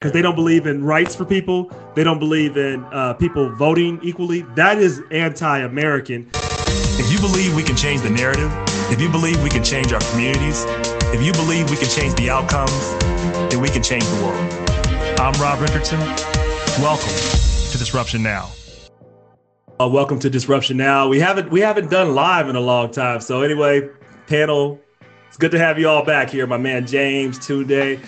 because they don't believe in rights for people. They don't believe in uh, people voting equally. That is anti-American. If you believe we can change the narrative, if you believe we can change our communities, if you believe we can change the outcomes, then we can change the world. I'm Rob Richardson. Welcome to Disruption Now. Uh, welcome to Disruption Now. We haven't we haven't done live in a long time. So anyway, panel, it's good to have you all back here. My man James Tunde.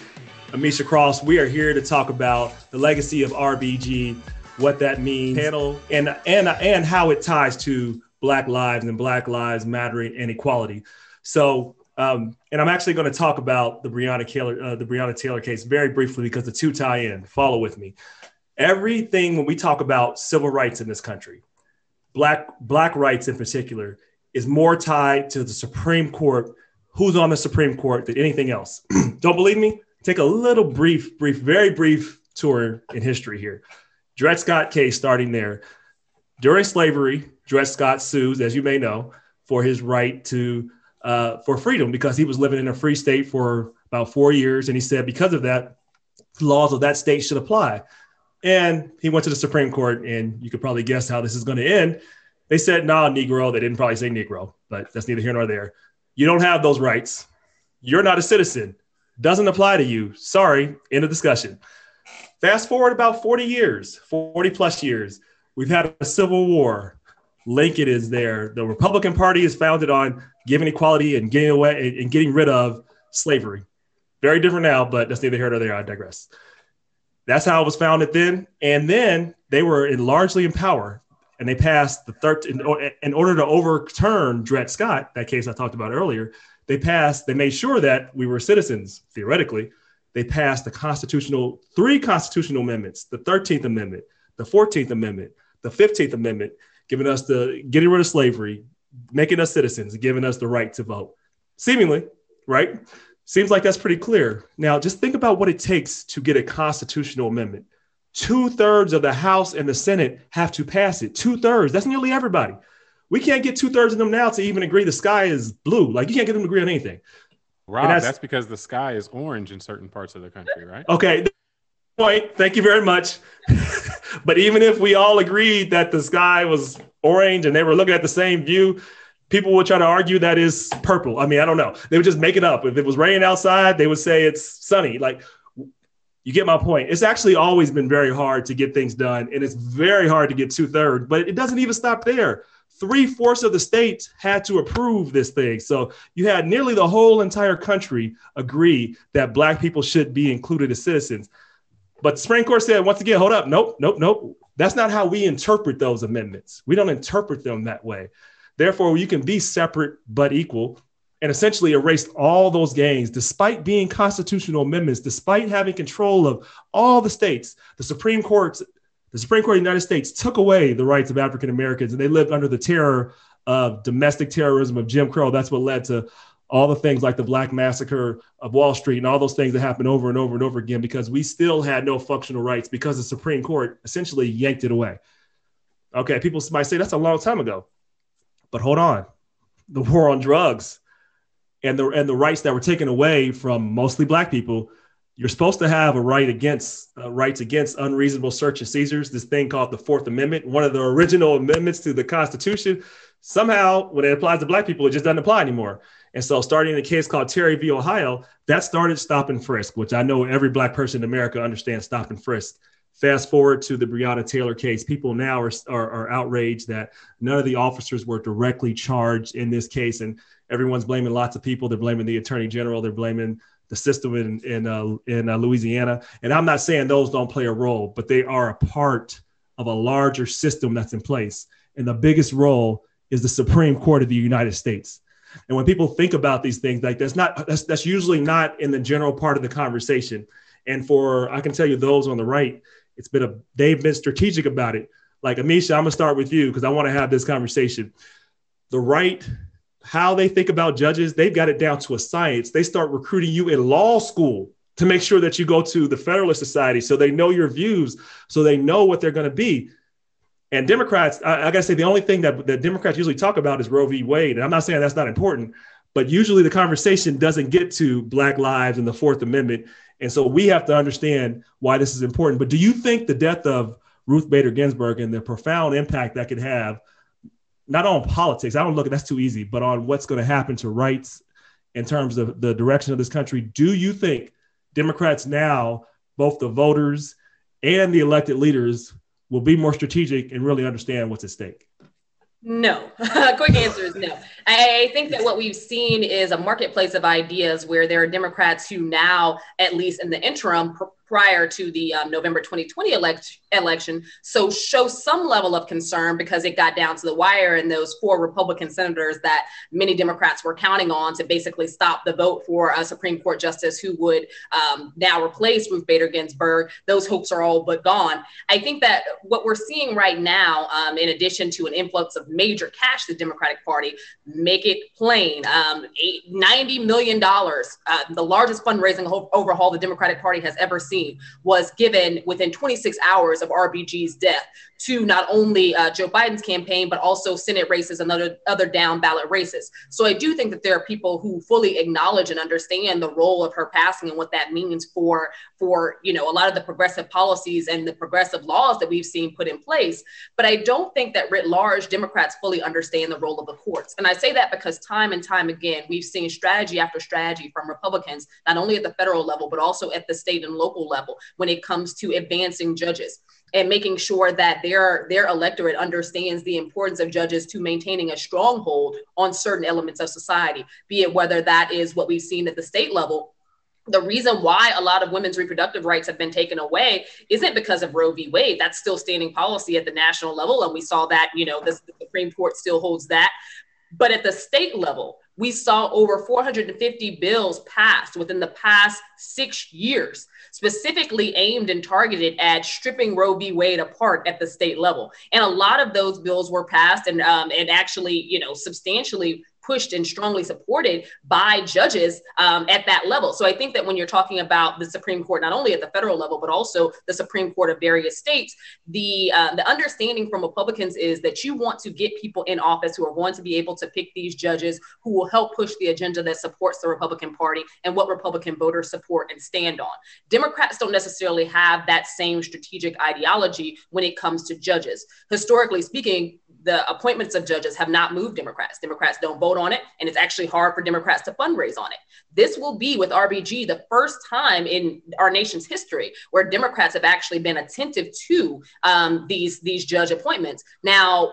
Amisha Cross. We are here to talk about the legacy of RBG, what that means, panel, and and and how it ties to Black lives and Black lives mattering and equality. So, um, and I'm actually going to talk about the Breonna Taylor, uh, the Breonna Taylor case very briefly because the two tie in. Follow with me. Everything when we talk about civil rights in this country, black black rights in particular, is more tied to the Supreme Court. Who's on the Supreme Court than anything else? Don't believe me? Take a little brief, brief, very brief tour in history here. Dred Scott case starting there. During slavery, Dred Scott sues, as you may know, for his right to uh, for freedom because he was living in a free state for about four years, and he said because of that, laws of that state should apply. And he went to the Supreme Court, and you could probably guess how this is going to end. They said, nah, Negro." They didn't probably say Negro, but that's neither here nor there. You don't have those rights. You're not a citizen doesn't apply to you. Sorry, end of discussion. Fast forward about 40 years, 40 plus years, we've had a civil war. Lincoln is there. The Republican Party is founded on giving equality and getting away and getting rid of slavery. Very different now, but that's neither here nor there. I digress. That's how it was founded then. And then they were in largely in power and they passed the 13 in order to overturn Dred Scott, that case I talked about earlier they passed, they made sure that we were citizens, theoretically. They passed the constitutional, three constitutional amendments, the 13th Amendment, the 14th Amendment, the 15th Amendment, giving us the getting rid of slavery, making us citizens, giving us the right to vote. Seemingly, right? Seems like that's pretty clear. Now, just think about what it takes to get a constitutional amendment. Two thirds of the House and the Senate have to pass it. Two thirds. That's nearly everybody. We can't get two thirds of them now to even agree the sky is blue. Like you can't get them to agree on anything. Rob, that's, that's, because the sky is orange in certain parts of the country, right? Okay. Point. Thank you very much. but even if we all agreed that the sky was orange and they were looking at the same view, people would try to argue that is purple. I mean, I don't know. They would just make it up. If it was raining outside, they would say it's sunny. Like you get my point. It's actually always been very hard to get things done, and it's very hard to get two thirds. But it doesn't even stop there three fourths of the states had to approve this thing. So you had nearly the whole entire country agree that black people should be included as citizens. But the Supreme Court said, once again, hold up, nope, nope, nope. That's not how we interpret those amendments. We don't interpret them that way. Therefore, you can be separate but equal and essentially erased all those gains despite being constitutional amendments, despite having control of all the states. The Supreme Court the Supreme Court of the United States took away the rights of African Americans and they lived under the terror of domestic terrorism, of Jim Crow. That's what led to all the things like the Black Massacre of Wall Street and all those things that happened over and over and over again because we still had no functional rights because the Supreme Court essentially yanked it away. Okay, people might say that's a long time ago, but hold on. The war on drugs and the and the rights that were taken away from mostly black people you're supposed to have a right against uh, rights against unreasonable search and seizures. This thing called the Fourth Amendment, one of the original amendments to the Constitution. Somehow, when it applies to Black people, it just doesn't apply anymore. And so, starting in a case called Terry v. Ohio, that started stop and frisk, which I know every Black person in America understands stop and frisk. Fast forward to the Breonna Taylor case, people now are, are, are outraged that none of the officers were directly charged in this case, and everyone's blaming lots of people. They're blaming the attorney general. They're blaming the system in in uh, in uh, Louisiana. And I'm not saying those don't play a role, but they are a part of a larger system that's in place. And the biggest role is the Supreme Court of the United States. And when people think about these things, like that's not that's that's usually not in the general part of the conversation. And for I can tell you those on the right, it's been a they've been strategic about it. Like Amisha, I'm gonna start with you because I want to have this conversation. The right how they think about judges, they've got it down to a science. They start recruiting you in law school to make sure that you go to the Federalist Society so they know your views, so they know what they're going to be. And Democrats, I, I got to say, the only thing that, that Democrats usually talk about is Roe v. Wade. And I'm not saying that's not important, but usually the conversation doesn't get to Black lives and the Fourth Amendment And so we have to understand why this is important. But do you think the death of Ruth Bader Ginsburg and the profound impact that could have, not on politics, I don't look at that's too easy, but on what's going to happen to rights in terms of the direction of this country, do you think Democrats now, both the voters and the elected leaders, will be more strategic and really understand what's at stake? No. Quick answer is no. I think that what we've seen is a marketplace of ideas where there are Democrats who now, at least in the interim, prior to the um, November 2020 elect- election. So show some level of concern because it got down to the wire and those four Republican senators that many Democrats were counting on to basically stop the vote for a Supreme Court justice who would um, now replace Ruth Bader Ginsburg. Those hopes are all but gone. I think that what we're seeing right now, um, in addition to an influx of major cash the Democratic Party, make it plain, um, $90 million, uh, the largest fundraising overhaul the Democratic Party has ever seen was given within 26 hours of RBG's death to not only uh, Joe Biden's campaign, but also Senate races and other, other down ballot races. So I do think that there are people who fully acknowledge and understand the role of her passing and what that means for, for you know, a lot of the progressive policies and the progressive laws that we've seen put in place. But I don't think that writ large, Democrats fully understand the role of the courts. And I say that because time and time again, we've seen strategy after strategy from Republicans, not only at the federal level, but also at the state and local level when it comes to advancing judges and making sure that their their electorate understands the importance of judges to maintaining a stronghold on certain elements of society be it whether that is what we've seen at the state level the reason why a lot of women's reproductive rights have been taken away isn't because of Roe v. Wade. That's still standing policy at the national level. And we saw that, you know, the Supreme Court still holds that. But at the state level, we saw over 450 bills passed within the past six years specifically aimed and targeted at stripping Roe v. Wade apart at the state level. And a lot of those bills were passed and um, and actually, you know, substantially pushed and strongly supported by judges um, at that level. So I think that when you're talking about the Supreme Court, not only at the federal level, but also the Supreme Court of various states, the uh, the understanding from Republicans is that you want to get people in office who are going to be able to pick these judges who will help push the agenda that supports the Republican Party and what Republican voters support and stand on. Democrats don't necessarily have that same strategic ideology when it comes to judges. Historically speaking, the appointments of judges have not moved Democrats. Democrats don't vote on it, and it's actually hard for Democrats to fundraise on it. This will be with RBG the first time in our nation's history where Democrats have actually been attentive to um, these these judge appointments. Now,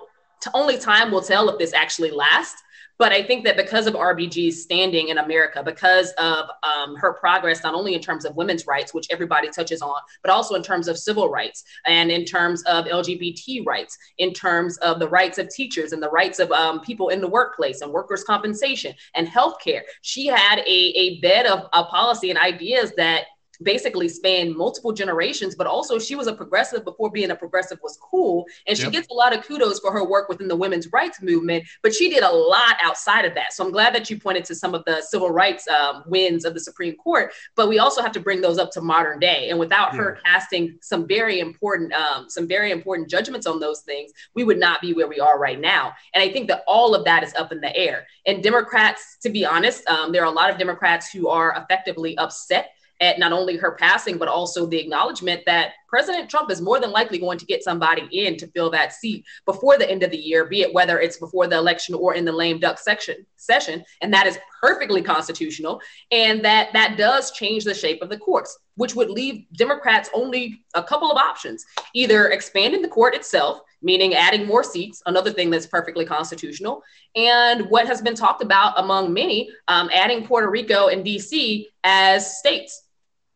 only time will tell if this actually lasts. But I think that because of RBG's standing in America, because of um, her progress, not only in terms of women's rights, which everybody touches on, but also in terms of civil rights and in terms of LGBT rights, in terms of the rights of teachers and the rights of um, people in the workplace and workers' compensation and healthcare. She had a, a bed of, of policy and ideas that basically spanned multiple generations, but also she was a progressive before being a progressive was cool. And she yep. gets a lot of kudos for her work within the women's rights movement, but she did a lot outside of that. So I'm glad that you pointed to some of the civil rights um, wins of the Supreme Court, but we also have to bring those up to modern day. And without yeah. her casting some very important, um, some very important judgments on those things, we would not be where we are right now. And I think that all of that is up in the air. And Democrats, to be honest, um, there are a lot of Democrats who are effectively upset at not only her passing, but also the acknowledgement that President Trump is more than likely going to get somebody in to fill that seat before the end of the year, be it whether it's before the election or in the lame duck section session. And that is perfectly constitutional. And that that does change the shape of the courts, which would leave Democrats only a couple of options, either expanding the court itself, meaning adding more seats, another thing that's perfectly constitutional, and what has been talked about among many, um, adding Puerto Rico and DC as states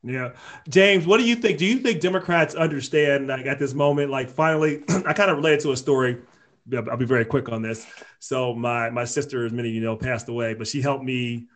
yeah. James, what do you think? Do you think Democrats understand like at this moment, like finally, I kind of related to a story. I'll be very quick on this. So my my sister, as many of you know, passed away, but she helped me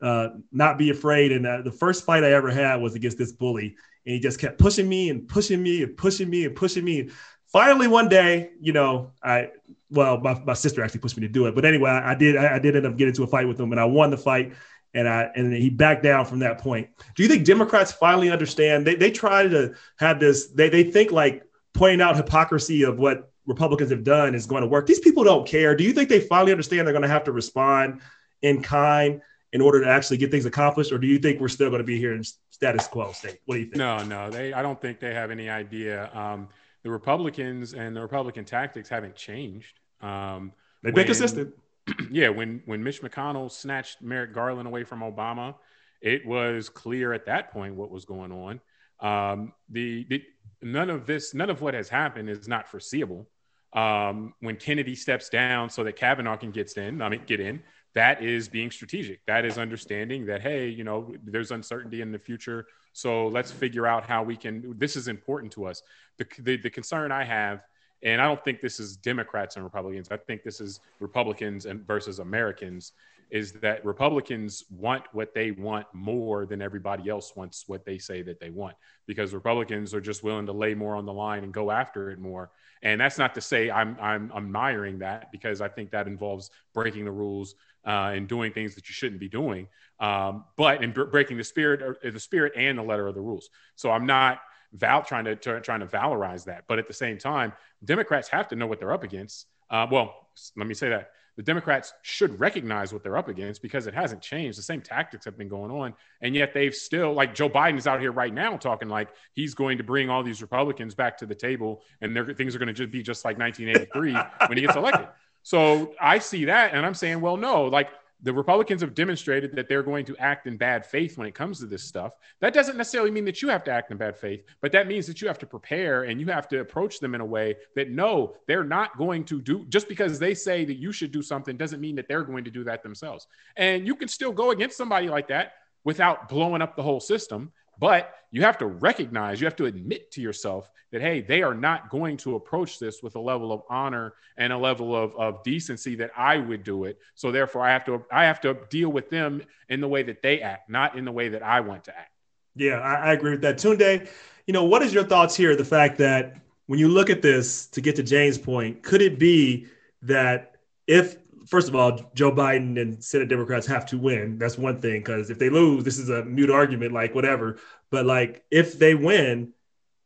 uh, not be afraid. And uh, the first fight I ever had was against this bully, and he just kept pushing me and pushing me and pushing me and pushing me. Finally, one day, you know, I well, my, my sister actually pushed me to do it, but anyway, I, I did I, I did end up getting into a fight with him, and I won the fight and I and he backed down from that point. Do you think Democrats finally understand? They they try to have this. They they think like pointing out hypocrisy of what Republicans have done is going to work. These people don't care. Do you think they finally understand they're going to have to respond in kind in order to actually get things accomplished, or do you think we're still going to be here in status quo state. What do you think? No, no, they. I don't think they have any idea. Um, the Republicans and the Republican tactics haven't changed. Um, They've been consistent. Yeah, when when Mitch McConnell snatched Merrick Garland away from Obama, it was clear at that point what was going on. Um, the, the none of this, none of what has happened is not foreseeable. Um, when Kennedy steps down so that Kavanaugh can get in, I mean, get in, that is being strategic. That is understanding that, hey, you know, there's uncertainty in the future. So let's figure out how we can, this is important to us. The, the, the concern I have, and I don't think this is Democrats and Republicans, I think this is Republicans and versus Americans, is that Republicans want what they want more than everybody else wants what they say that they want because Republicans are just willing to lay more on the line and go after it more. And that's not to say I'm I'm admiring that because I think that involves breaking the rules uh, and doing things that you shouldn't be doing, um, but in breaking the spirit the spirit and the letter of the rules. So I'm not val trying to trying to valorize that, but at the same time, Democrats have to know what they're up against. Uh, well, let me say that the Democrats should recognize what they're up against because it hasn't changed. The same tactics have been going on. And yet they've still, like Joe Biden is out here right now talking like he's going to bring all these Republicans back to the table and things are going to just be just like 1983 when he gets elected. So I see that and I'm saying, well, no, like the Republicans have demonstrated that they're going to act in bad faith when it comes to this stuff. That doesn't necessarily mean that you have to act in bad faith, but that means that you have to prepare and you have to approach them in a way that no, they're not going to do just because they say that you should do something doesn't mean that they're going to do that themselves. And you can still go against somebody like that without blowing up the whole system. But you have to recognize, you have to admit to yourself that, hey, they are not going to approach this with a level of honor and a level of, of decency that I would do it. So therefore, I have to I have to deal with them in the way that they act, not in the way that I want to act. Yeah, I, I agree with that. Tunde, you know, what is your thoughts here? The fact that when you look at this, to get to Jane's point, could it be that if first of all, Joe Biden and Senate Democrats have to win. That's one thing because if they lose, this is a mute argument, like whatever. But like if they win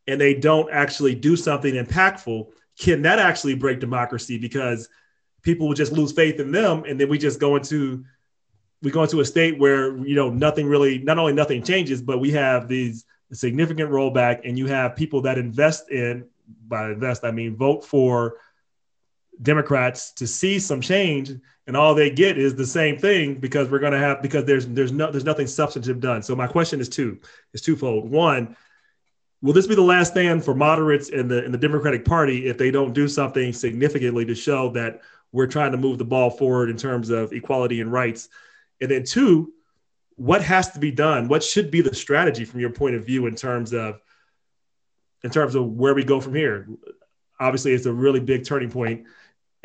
and they don't actually do something impactful, can that actually break democracy? Because people will just lose faith in them, and then we just go into we go into a state where you know nothing really, not only nothing changes, but we have these significant rollback, and you have people that invest in by invest I mean vote for Democrats to see some change, and all they get is the same thing because we're going to have because there's there's no there's nothing substantive done. So my question is two is twofold. One, will this be the last stand for moderates in the in the Democratic Party if they don't do something significantly to show that we're trying to move the ball forward in terms of equality and rights? And then two, what has to be done? What should be the strategy from your point of view in terms of in terms of where we go from here? Obviously, it's a really big turning point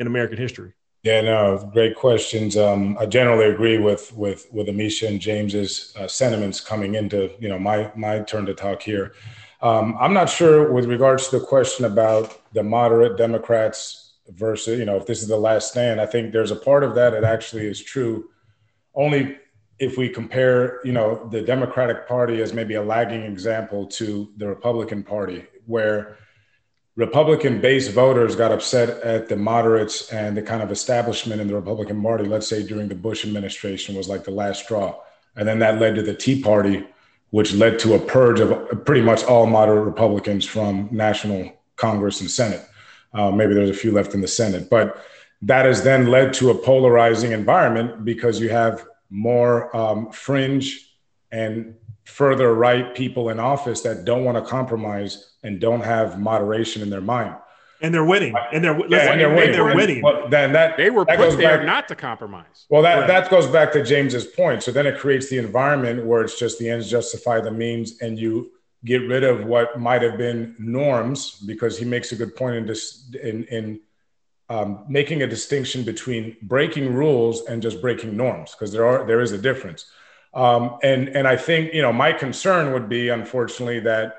in American history? Yeah, no, great questions. Um, I generally agree with with with Amisha and James's uh, sentiments coming into you know my my turn to talk here. Um, I'm not sure with regards to the question about the moderate Democrats versus you know if this is the last stand. I think there's a part of that that actually is true, only if we compare you know the Democratic Party as maybe a lagging example to the Republican Party, where Republican based voters got upset at the moderates and the kind of establishment in the Republican Party, let's say during the Bush administration, was like the last straw. And then that led to the Tea Party, which led to a purge of pretty much all moderate Republicans from national Congress and Senate. Uh, maybe there's a few left in the Senate. But that has then led to a polarizing environment because you have more um, fringe and further right people in office that don't want to compromise and don't have moderation in their mind. And they're winning. And they're, yeah, and they're winning. They're winning. Well, then that they were that put there back, not to compromise. Well, that, right. that goes back to James's point. So then it creates the environment where it's just the ends justify the means, and you get rid of what might have been norms because he makes a good point in this in in um, making a distinction between breaking rules and just breaking norms because there are there is a difference. Um, and and I think you know my concern would be unfortunately that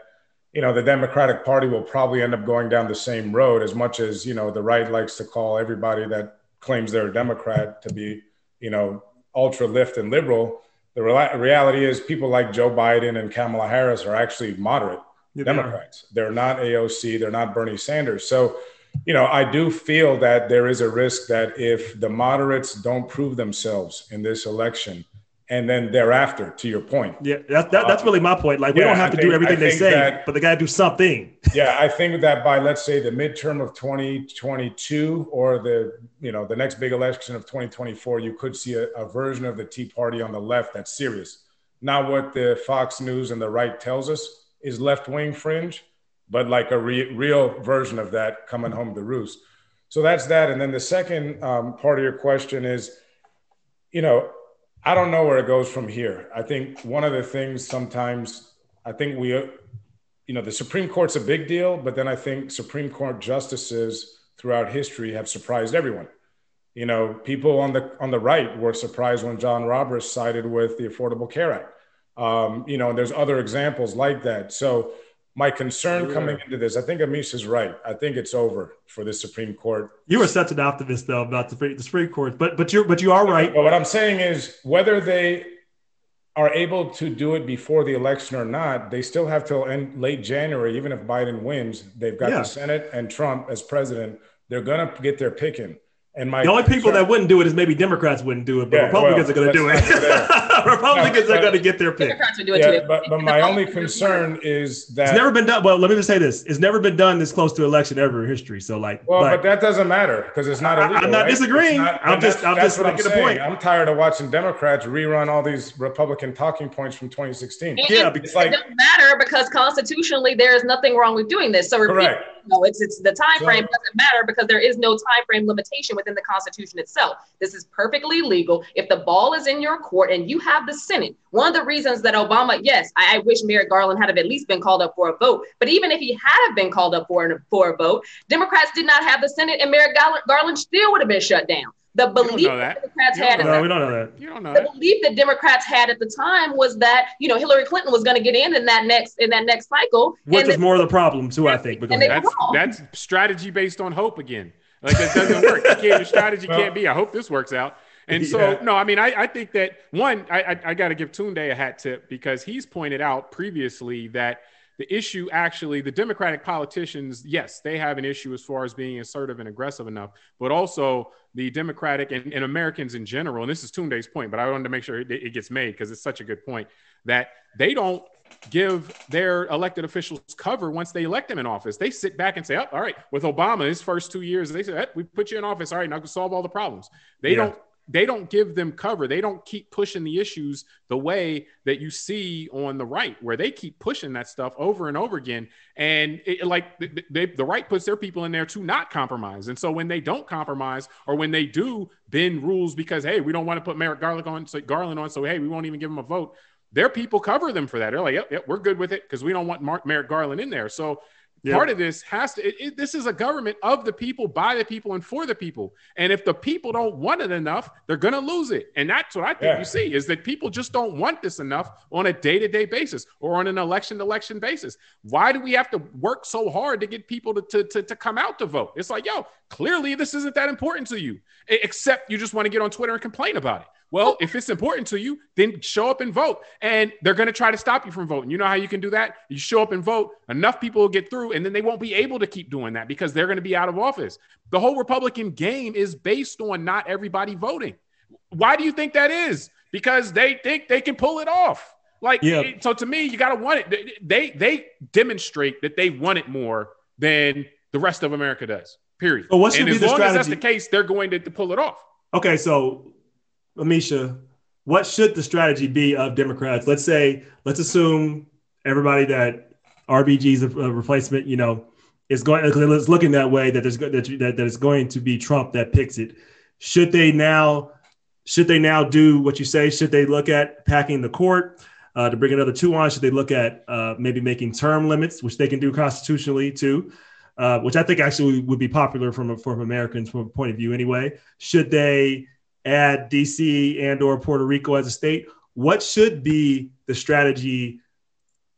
you know the Democratic Party will probably end up going down the same road as much as you know the right likes to call everybody that claims they're a Democrat to be you know ultra left and liberal. The re- reality is people like Joe Biden and Kamala Harris are actually moderate yeah, Democrats. They they're not AOC. They're not Bernie Sanders. So you know, I do feel that there is a risk that if the moderates don't prove themselves in this election, and then thereafter. To your point, yeah, that's that, that's really my point. Like we yeah, don't have to think- do everything they say, that- but they got to do something. yeah, I think that by let's say the midterm of 2022 or the you know the next big election of 2024, you could see a, a version of the Tea Party on the left that's serious. Not what the Fox News and the right tells us is left wing fringe, but like a re- real version of that coming home to roost. So that's that. And then the second um, part of your question is, you know, I don't know where it goes from here. I think one of the things sometimes I think we, you know, the Supreme Court's a big deal, but then I think Supreme Court justices throughout history have surprised everyone. You know, people on the on the right were surprised when John Roberts sided with the Affordable Care Act. Um, you know, and there's other examples like that. So my concern coming into this, I think Amish is right. I think it's over for the Supreme Court. You were such an optimist though about the Supreme, the Supreme Court, but but you're but you are right. But what I'm saying is whether they are able to do it before the election or not, they still have till end, late January, even if Biden wins, they've got Yeah. the Senate and Trump as president. They're gonna get their picking. And my The only people concern- that wouldn't do it is maybe Democrats wouldn't do it, but Yeah, Republicans well, are going to do it. not Republicans No, are going to get their pick. Democrats would do it yeah, too. but, but my only concern is that It's never been done. Well, let me just say this: it's never been done this close to election ever in history. So, like, Well, but- but that doesn't matter because it's not I- illegal. I'm not right? disagreeing. Not- I'm just- that's- I'm that's just what making a saying. point. I'm tired of watching Democrats rerun all these Republican talking points from 2016. And Yeah, it, because- it doesn't matter because constitutionally there is nothing wrong with doing this. So repeat, Correct. No, it's it's the time frame doesn't matter because there is no time frame limitation within the Constitution itself. This is perfectly legal. If the ball is in your court and you have the Senate, one of the reasons that Obama, yes, I, I wish Merrick Garland had have at least been called up for a vote. But even if he had have been called up for an, for a vote, Democrats did not have the Senate, and Merrick Garland still would have been shut down. The belief that that. Democrats had at no, the we don't know that. You don't know the that. belief that Democrats had at the time was that you know Hillary Clinton was going to get in in that next in that next cycle, Which and was more of the problem too, I think. But go And they- ahead. That's that's strategy based on hope again. Like it doesn't work. You can't, your strategy can't be. I hope this works out. And so, Yeah. no, I mean, I, I think that one, I, I, I got to give Tunde a hat tip because he's pointed out previously that the issue actually, the Democratic politicians, yes, they have an issue as far as being assertive and aggressive enough, but also the Democratic and, and Americans in general. And this is Tunde's point, but I wanted to make sure it, it gets made because it's such a good point that they don't give their elected officials cover once they elect them in office. They sit back and say, oh, all right, with Obama, his first two years, they said, "Eh, we put you in office. All right, now go solve all the problems. They Yeah. don't they don't give them cover. They don't keep pushing the issues the way that you see on the right, where they keep pushing that stuff over and over again. And it, like they, they, the right puts their people in there to not compromise. And so when they don't compromise, or when they do bend rules because hey, we don't want to put Merrick Garland on, so Garland on, so hey, we won't even give them a vote. Their people cover them for that. They're like, yep, yep, we're good with it because we don't want Mark, Merrick Garland in there. So Part of this has to it, it- this is a government of the people by the people and for the people. And if the people don't want it enough they're going to lose it. And that's what i think Yeah. you see is that people just don't want this enough on a day-to-day basis or on an election to election basis. Why do we have to work so hard to get people to, to, to, to come out to vote? It's like yo clearly this isn't that important to you except you just want to get on twitter and complain about it well, if it's important to you, then show up and vote. And they're going to try to stop you from voting. You know how you can do that? You show up and vote, enough people will get through, and then they won't be able to keep doing that because they're going to be out of office. The whole Republican game is based on not everybody voting. Why do you think that is? Because they think they can pull it off. Like, so to me, you got to want it. They they demonstrate that they want it more than the rest of America does. Period. So what should and be as the long as that's the case, they're going to, to pull it off. Okay, so Amisha, what should the strategy be of Democrats? Let's say, let's assume everybody that RBG's a, a replacement, you know, is going it's looking that way that there's that, that that it's going to be Trump that picks it. Should they now? Should they now do what you say? Should they look at packing the court uh, to bring another two on? Should they look at uh, maybe making term limits, which they can do constitutionally too? Uh, which I think actually would be popular from from Americans from a point of view anyway. Should they add DC and or Puerto Rico as a state? What should be the strategy,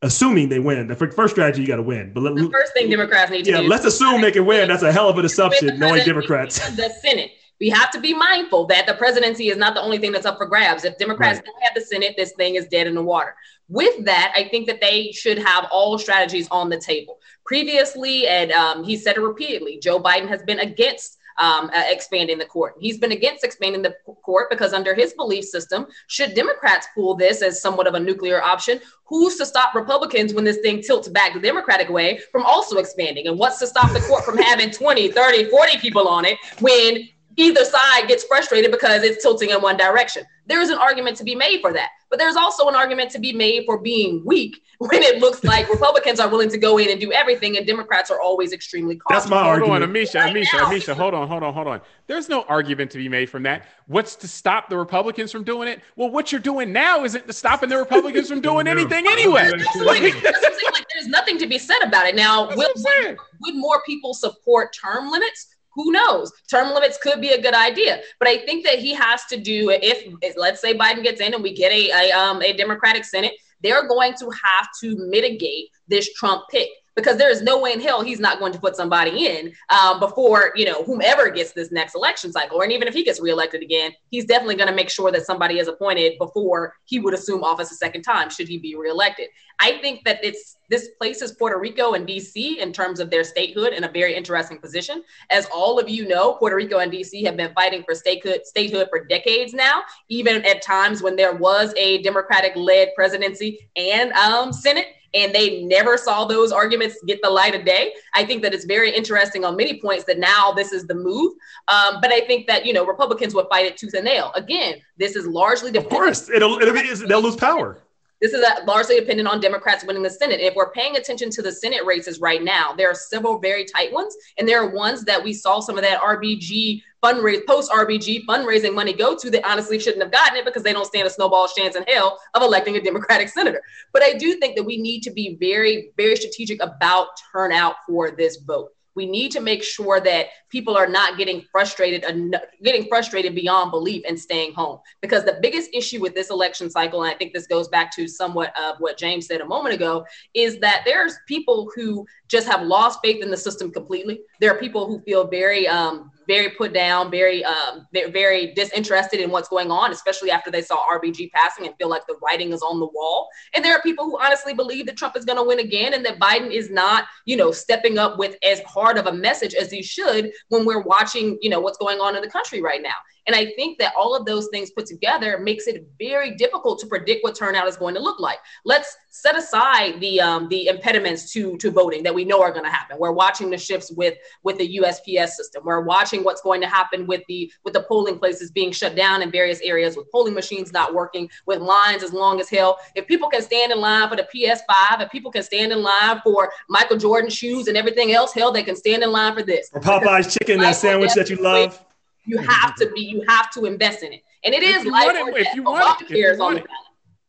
assuming they win? The first strategy you got to win, but let, the first thing Democrats need to yeah, do. let's assume they can win. That's a hell of an assumption, knowing Democrats. The Senate. We have to be mindful that the presidency is not the only thing that's up for grabs. If Democrats Right. don't have the Senate, this thing is dead in the water. With that, I think that they should have all strategies on the table. Previously, and um, he said it repeatedly, Joe Biden has been against um, uh, expanding the court. He's been against expanding the court because under his belief system, should Democrats pull this as somewhat of a nuclear option, who's to stop Republicans when this thing tilts back the Democratic way from also expanding? And what's to stop the court from having 20, 30, 40 people on it when either side gets frustrated because it's tilting in one direction. There is an argument to be made for that. But there's also an argument to be made for being weak when it looks like Republicans are willing to go in and do everything and Democrats are always extremely cautious. That's my hold argument. on, Amisha, right Amisha, now. Amisha, hold on, hold on, hold on. There's no argument to be made from that. What's to stop the Republicans from doing it? Well, what you're doing now isn't stopping the Republicans from doing anything anyway. like, there's nothing to be said about it. Now, will, would more people support term limits? Who knows? Term limits could be a good idea, but I think that he has to do if, if let's say Biden gets in and we get a, a, um, a Democratic Senate, they're going to have to mitigate this Trump pick because there is no way in hell he's not going to put somebody in um, before you know whomever gets this next election cycle. And even if he gets reelected again he's definitely going to make sure that somebody is appointed before he would assume office a second time should he be reelected. I think that it's this places puerto rico and dc in terms of their statehood in a very interesting position. As all of you know puerto rico and dc have been fighting for statehood statehood for decades now even at times when there was a democratic led presidency and um, senate and they never saw those arguments get the light of day. I think that it's very interesting on many points that now this is the move. Um, but I think that you know Republicans would fight it tooth and nail. Again, this is largely of course it'll, it'll be, they'll lose power. This is largely dependent on Democrats winning the Senate. If we're paying attention to the Senate races right now, there are several very tight ones, and there are ones that we saw some of that RBG fundraise post RBG fundraising money go to that honestly shouldn't have gotten it because they don't stand a snowball chance in hell of electing a Democratic senator. But I do think that we need to be very, very strategic about turnout for this vote. We need to make sure that people are not getting frustrated, getting frustrated beyond belief and staying home. Because the biggest issue with this election cycle, and I think this goes back to somewhat of what James said a moment ago, is that there's people who just have lost faith in the system completely. There are people who feel very um, very put down, very um, very disinterested in what's going on, especially after they saw RBG passing and feel like the writing is on the wall. And there are people who honestly believe that Trump is going to win again and that Biden is not, you know, stepping up with as hard of a message as he should when we're watching, you know, what's going on in the country right now. And I think that all of those things put together makes it very difficult to predict what turnout is going to look like. Let's set aside the um, the impediments to to voting that we know are going to happen. We're watching the shifts with with the USPS system. We're watching what's going to happen with the with the polling places being shut down in various areas, with polling machines not working, with lines as long as hell. If people can stand in line for the PS5, if people can stand in line for Michael Jordan shoes and everything else, hell, they can stand in line for this. Or Popeye's chicken, that sandwich that you love. You have to be, you have to invest in it. And it is like if you want it, if you want it.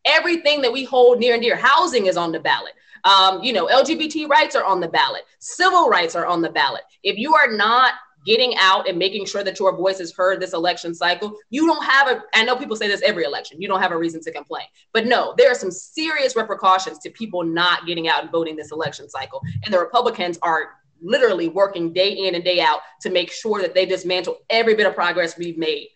Everything that we hold near and dear, housing is on the ballot. Um, you know, LGBT rights are on the ballot. Civil rights are on the ballot. If you are not getting out and making sure that your voice is heard this election cycle, you don't have a, I know people say this every election, you don't have a reason to complain. But no, there are some serious repercussions to people not getting out and voting this election cycle. And the Republicans are literally working day in and day out to make sure that they dismantle every bit of progress we've made.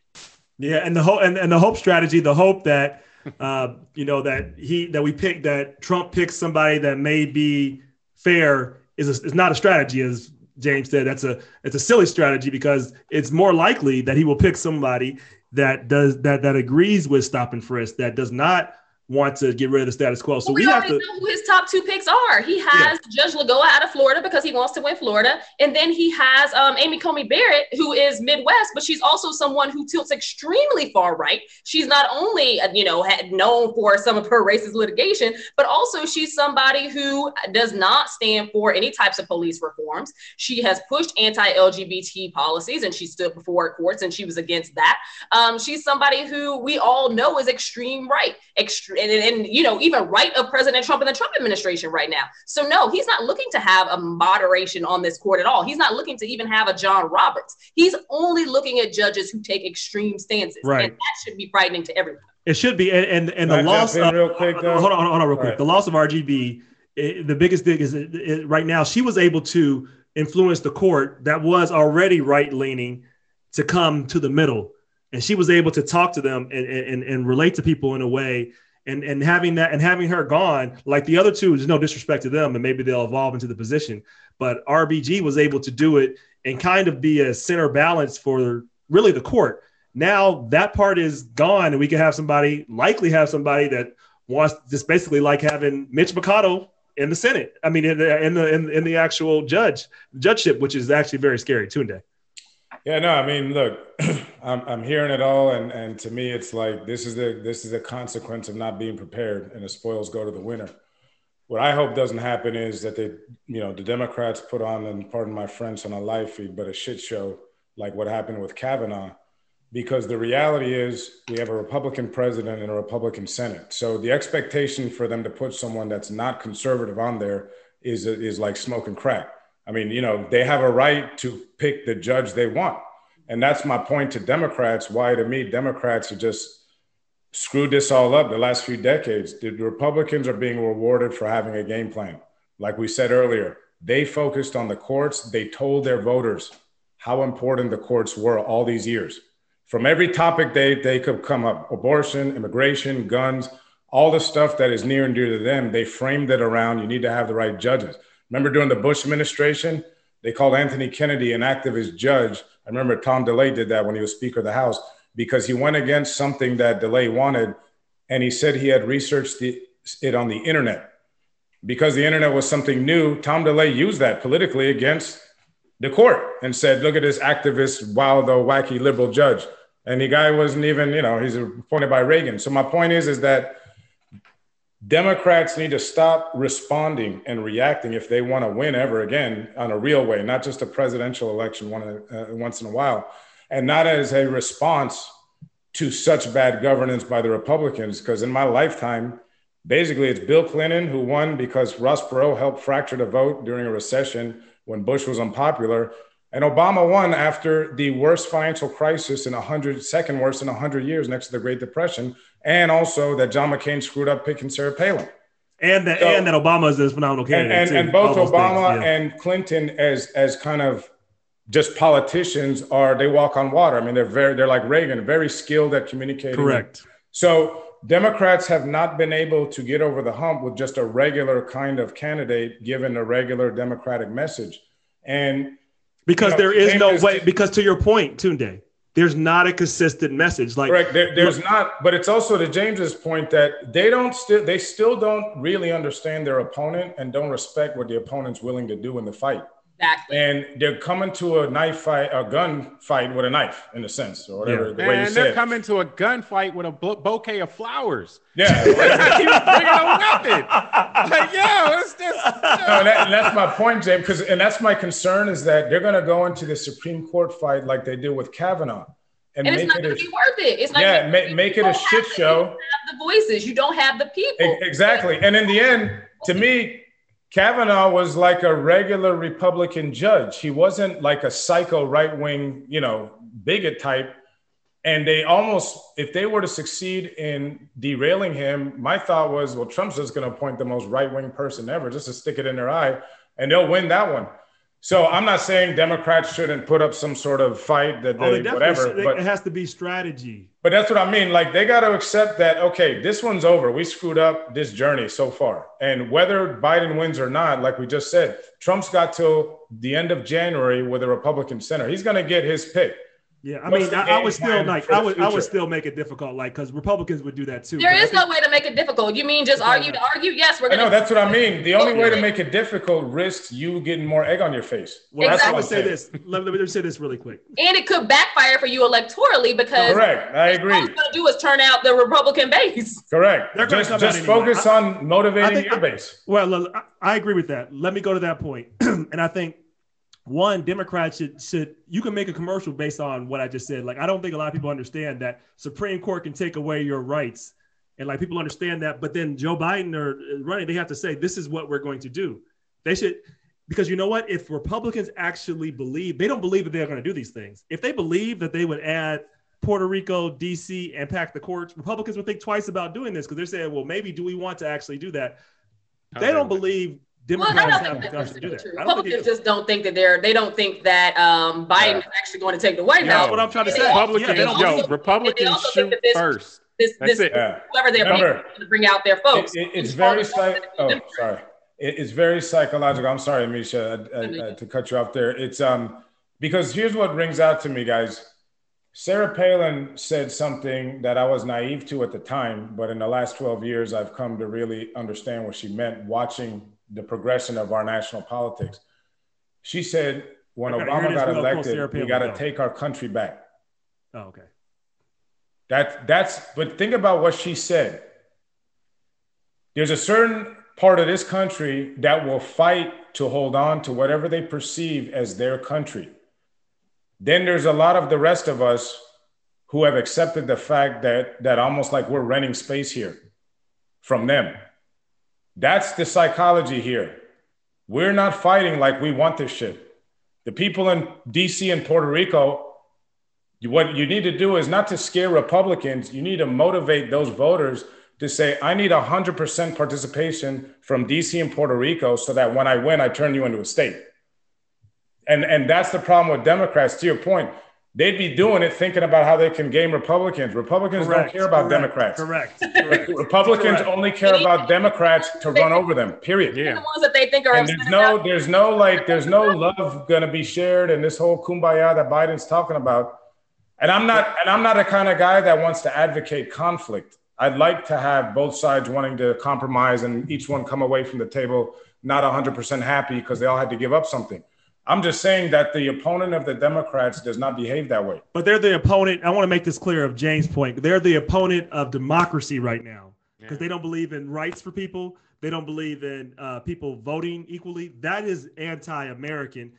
Yeah, and the hope and, and the hope strategy, the hope that uh, you know that he that we pick that Trump picks somebody that may be fair is a, is not a strategy, as James said. That's a it's a silly strategy because it's more likely that he will pick somebody that does that that agrees with stop and frisk that does not want to get rid of the status quo. So well, we, we have to know who his top two picks are. He has yeah. Judge Lagoa out of Florida because he wants to win Florida, and then he has um, Amy Coney Barrett, who is Midwest, but she's also someone who tilts extremely far right. She's not only you know had known for some of her racist litigation, but also she's somebody who does not stand for any types of police reforms. She has pushed anti-LGBT policies, and she stood before courts, and she was against that. Um, she's somebody who we all know is extreme right, extreme and, and, you know even right of President Trump and the Trump administration right now. So no, he's not looking to have a moderation on this court at all. He's not looking to even have a John Roberts. He's only looking at judges who take extreme stances, right. and that should be frightening to everyone. It should be, and and, and the loss. Of, real quick, hold on, hold on, hold on real quick. Right. The loss of RGB. It, the biggest thing is it, it, right now she was able to influence the court that was already right leaning to come to the middle and she was able to talk to them and, and, and relate to people in a way and and having that and having her gone, like the other two, there's no disrespect to them, and maybe they'll evolve into the position. But RBG was able to do it and kind of be a center balance for really the court. Now that part is gone, and we can have somebody likely have somebody that wants just basically like having Mitch McConnell in the Senate. I mean, in the in the in, the actual judge judgeship, which is actually very scary. Tunde. Yeah, no, I mean, look, I'm, I'm hearing it all, and and to me, it's like this is the this is the consequence of not being prepared, and the spoils go to the winner. What I hope doesn't happen is that they, you know, the Democrats put on, and pardon my French, on a live feed, but a shit show like what happened with Kavanaugh, because the reality is we have a Republican president and a Republican Senate. So the expectation for them to put someone that's not conservative on there is is like smoking crack. I mean, you know, they have a right to pick the judge they want. And that's my point to Democrats. Why, to me, Democrats have just screwed this all up the last few decades. The Republicans are being rewarded for having a game plan. Like we said earlier, they focused on the courts. They told their voters how important the courts were all these years. From every topic they, they could come up abortion, immigration, guns, all the stuff that is near and dear to them, they framed it around you need to have the right judges. Remember during the Bush administration, they called Anthony Kennedy an activist judge. I remember Tom DeLay did that when he was Speaker of the House because he went against something that DeLay wanted. And he said he had researched the, it on the internet. Because the internet was something new, Tom DeLay used that politically against the court and said, look at this activist, wild, wacky liberal judge. And the guy wasn't even, you know, he's appointed by Reagan. So my point is, is that Democrats need to stop responding and reacting if they want to win ever again on a real way, not just a presidential election one, uh, once in a while, and not as a response to such bad governance by the Republicans. Because in my lifetime, basically it's Bill Clinton who won because Ross Perot helped fracture the vote during a recession when Bush was unpopular. And Obama won after the worst financial crisis in 100, second worst in 100 years next to the Great Depression and also that John McCain screwed up picking Sarah Palin. And that, so, and that Obama is this phenomenal candidate. And, and, and both Obama things, yeah. and Clinton, as as kind of just politicians, are they walk on water. I mean, they're very they're like Reagan, very skilled at communicating. Correct. So Democrats have not been able to get over the hump with just a regular kind of candidate given a regular Democratic message. And because you know, there is no way, because to your point, Tunde, there's not a consistent message. Like correct, there, there's not, but it's also to James's point that they don't still they still don't really understand their opponent and don't respect what the opponent's willing to do in the fight. Exactly. And they're coming to a knife fight, a gun fight with a knife, in a sense, or whatever yeah. the way you they're coming to a gun fight with a bouquet of flowers. Yeah, he was bringing a weapon. Like, yeah, it's just. No, that, and that's my point, James. Because and that's my concern is that they're going to go into the Supreme Court fight like they did with Kavanaugh. And, and it's not going to be worth it. It's not yeah, make, make it a shit show. have the voices. You don't have the people. Exactly. And in the end, to me, Kavanaugh was like a regular Republican judge. He wasn't like a psycho right wing, you know, bigot type. And they almost, if they were to succeed in derailing him, my thought was, well, Trump's just going to appoint the most right wing person ever just to stick it in their eye, and they'll win that one. So I'm not saying Democrats shouldn't put up some sort of fight that oh, they, oh, they whatever, but it has to be strategy. But that's what I mean. Like they got to accept that okay, this one's over. We screwed up this journey so far, and whether Biden wins or not, like we just said, Trump's got till the end of January with a Republican center. He's going to get his pick. Yeah, I mean, I, I would still like, I would, I would still make it difficult, like, because Republicans would do that too. There is no way to make it difficult. You mean just argue to argue? Yes, we're gonna. No, that's what I mean. The only way to make it difficult risks you getting more egg on your face. Well, exactly. I would say this. Let me, let me say this really quick. And it could backfire for you electorally because correct. I agree. All you're going to do is turn out the Republican base. Correct. They're just just focus I, on motivating think, your base. Well, I agree with that. Let me go to that point, and I think one democrats should should you can make a commercial based on what i just said. Like i don't think a lot of people understand that supreme court can take away your rights. And like people understand that but then joe biden are uh, running they have to say this is what we're going to do. They should because you know what? If republicans actually believe they don't believe that they're going to do these things. If they believe that they would add puerto rico dc and pack the courts republicans would think twice about doing this because they're saying well maybe do we want to actually do that? They don't believe Democrats well, have the guts to do that. Republicans just don't think that they're they don't think that um, Biden yeah. is actually going to take the White yeah, House. That's what I'm trying to say. Republicans, yeah, yo, Republicans shoot this, first. This, this, this whoever they're Remember, to bring out their folks. It, it, it's very psych- oh, sorry. It, it's very psychological. I'm sorry, Misha, uh, uh, to cut you off there. It's um because here's what rings out to me, guys. Sarah Palin said something that I was naive to at the time, but in the last 12 years, I've come to really understand what she meant watching the progression of our national politics. She said, when okay, Obama got elected, we got to take our country back. Oh, okay. That, that's, but think about what she said. There's a certain part of this country that will fight to hold on to whatever they perceive as their country. Then there's a lot of the rest of us who have accepted the fact that that almost like we're renting space here from them. That's the psychology here. We're not fighting like we want this shit. The people in DC and Puerto Rico, what you need to do is not to scare Republicans, you need to motivate those voters to say, I need 100% participation from DC and Puerto Rico so that when I win, I turn you into a state. And, and that's the problem with Democrats, to your point. They'd be doing it thinking about how they can game Republicans. Republicans correct, don't care about correct, Democrats. Correct. correct Republicans correct. only care about Democrats to run over them. Period. Yeah. The ones that they think are and there's no, there's no like, there's no love going to be shared, and this whole kumbaya that Biden's talking about. And I'm not, and I'm not a kind of guy that wants to advocate conflict. I'd like to have both sides wanting to compromise and each one come away from the table not 100% happy because they all had to give up something. I'm just saying that the opponent of the Democrats does not behave that way. But they're the opponent. I want to make this clear of James' point. They're the opponent of democracy right now because yeah. they don't believe in rights for people. They don't believe in uh, people voting equally. That is anti-American.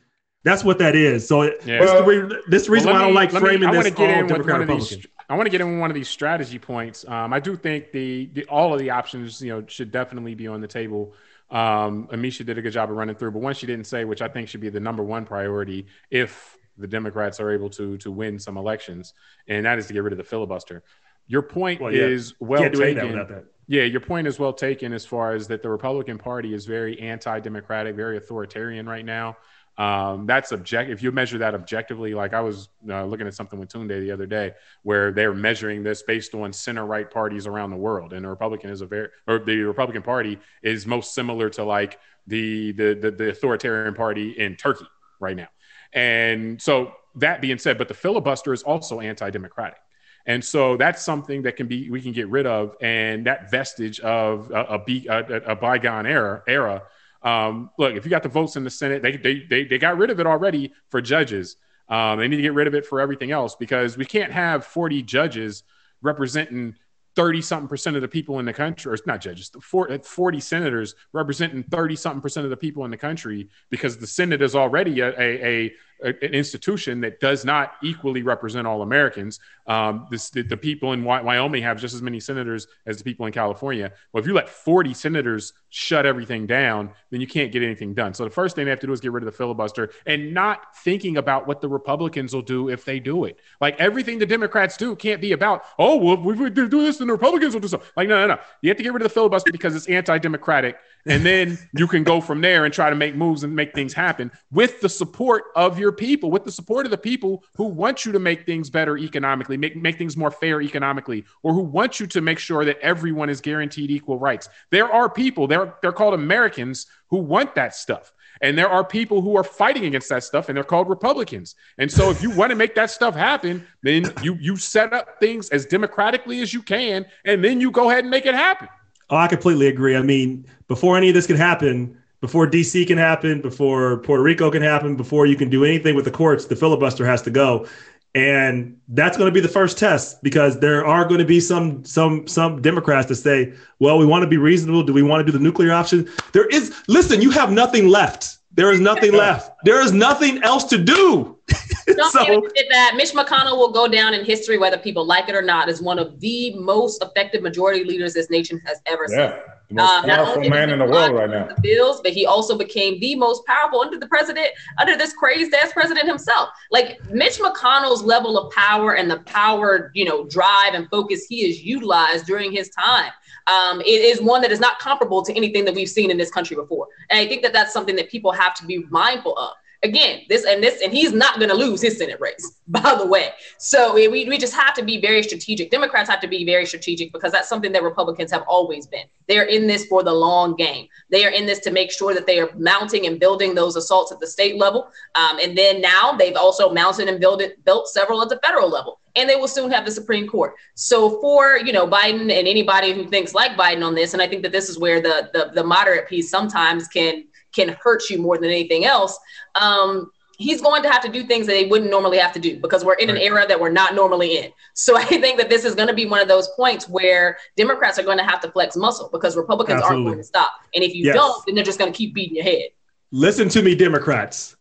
That's what that is. So yeah. this, the, this reason well, why I don't like framing me, this all Democrat Republican. I want to get in one of these strategy points. Um, I do think the, the, all of the options, you know, should definitely be on the table. Um, Amisha did a good job of running through, but one she didn't say, which I think should be the number one priority if the Democrats are able to to win some elections, and that is to get rid of the filibuster. Your point well, yeah. is well taken. Yeah, your point is well taken as far as that the Republican Party is very anti-democratic, very authoritarian right now. Um, that's object. If you measure that objectively, like I was uh, looking at something with Tunde the other day, where they're measuring this based on center right parties around the world, and the Republican is a very, or the Republican Party is most similar to like the the the, the authoritarian party in Turkey right now. And so that being said, but the filibuster is also anti-democratic. And so that's something that can be we can get rid of, and that vestige of a, a, a, a bygone era era um, look, if you got the votes in the Senate, they, they, they, they got rid of it already for judges. Um, they need to get rid of it for everything else because we can't have 40 judges representing 30 something percent of the people in the country, or not judges, 40 senators representing 30 something percent of the people in the country because the Senate is already a, a, an institution that does not equally represent all Americans. Um, this, the, the, people in Wyoming have just as many senators as the people in California. Well, if you let 40 senators shut everything down, then you can't get anything done. So the first thing they have to do is get rid of the filibuster and not thinking about what the Republicans will do if they do it. Like everything the Democrats do can't be about, oh, well, we would do this and the Republicans will do something. Like, no, no, no. You have to get rid of the filibuster because it's anti democratic and then you can go from there and try to make moves and make things happen with the support of your people, with the support of the people who want you to make things better economically, make, make things more fair economically, or who want you to make sure that everyone is guaranteed equal rights. There are people, they're, they're called Americans, who want that stuff. And there are people who are fighting against that stuff, and they're called Republicans. And so, if you want to make that stuff happen, then you you set up things as democratically as you can, and then you go ahead and make it happen. Oh, I completely agree. I mean, before any of this can happen, before DC can happen, before Puerto Rico can happen, before you can do anything with the courts, the filibuster has to go. And that's going to be the first test because there are going to be some some some Democrats that say, "Well, we want to be reasonable. Do we want to do the nuclear option?" There is. Listen, you have nothing left. There is nothing left. There is nothing else to do. Don't so, that Mitch McConnell will go down in history, whether people like it or not, as one of the most effective majority leaders this nation has ever yeah, seen. The most um, powerful man in the world right now. The bills, but he also became the most powerful under the president, under this crazed ass president himself. Like Mitch McConnell's level of power and the power, you know, drive and focus he has utilized during his time um, it is one that is not comparable to anything that we've seen in this country before. And I think that that's something that people have to be mindful of Again, this and this, and he's not going to lose his Senate race, by the way. So we, we just have to be very strategic. Democrats have to be very strategic because that's something that Republicans have always been. They're in this for the long game. They are in this to make sure that they are mounting and building those assaults at the state level. Um, and then now they've also mounted and built, it, built several at the federal level and they will soon have the Supreme Court. So for you know Biden and anybody who thinks like Biden on this, and I think that this is where the the, the moderate piece sometimes can can hurt you more than anything else. Um, he's going to have to do things that he wouldn't normally have to do because we're in an era that we're not normally in. So I think that this is going to be one of those points where Democrats are going to have to flex muscle because Republicans Absolutely. aren't going to stop. And if you yes. don't, then they're just going to keep beating your head. Listen to me, Democrats.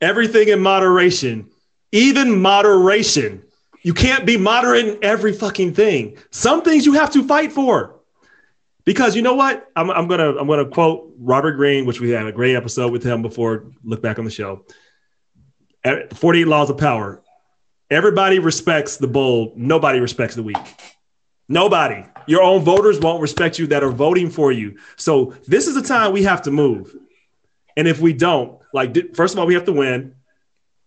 Everything in moderation, even moderation you can't be moderate in every fucking thing. Some things you have to fight for. Because you know what? I'm, I'm gonna I'm gonna quote Robert Greene, which we had a great episode with him before. Look back on the show. 48 laws of power. Everybody respects the bold. Nobody respects the weak. Nobody. Your own voters won't respect you that are voting for you. So this is the time we have to move. And if we don't, like, first of all, we have to win.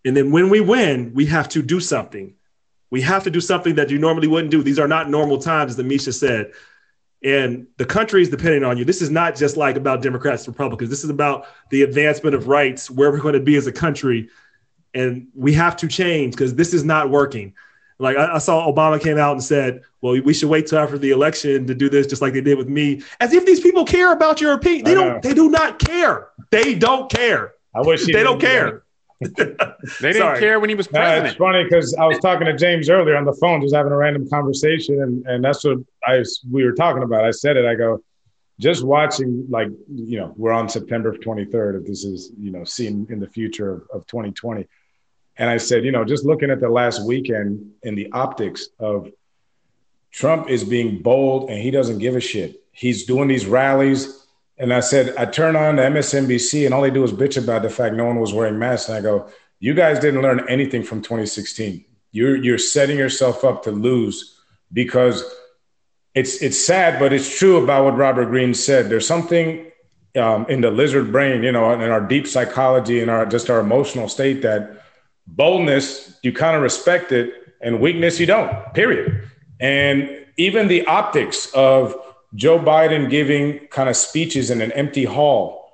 And then when we win, we have to do something. We have to do something that you normally wouldn't do. These are not normal times, as Amisha said. And the country is depending on you. This is not just like about Democrats, Republicans. This is about the advancement of rights, where we're going to be as a country. And we have to change because this is not working. Like I, I, saw Obama came out and said, well, we should wait till after the election to do this, just like they did with me. As if these people care about your opinion. They don't, they do not care. They don't care. I wish they don't care they didn't care when he was president. it's funny because I was talking to James earlier on the phone, just having a random conversation, and and that's what I we were talking about. I said it. I go, just watching, like you know, we're on September 23rd. If this is you know seen in the future of, of 2020, and I said, you know, just looking at the last weekend in the optics of Trump is being bold and he doesn't give a shit. He's doing these rallies and I said, I turn on MSNBC and all they do is bitch about the fact no one was wearing masks. And I go, you guys didn't learn anything from 2016. You're, you're setting yourself up to lose because it's, it's sad, but it's true about what Robert Greene said. There's something um, in the lizard brain, you know, in our deep psychology and our, just our emotional state that boldness, you kind of respect it and weakness, you don't, period. And even the optics of, Joe Biden giving kind of speeches in an empty hall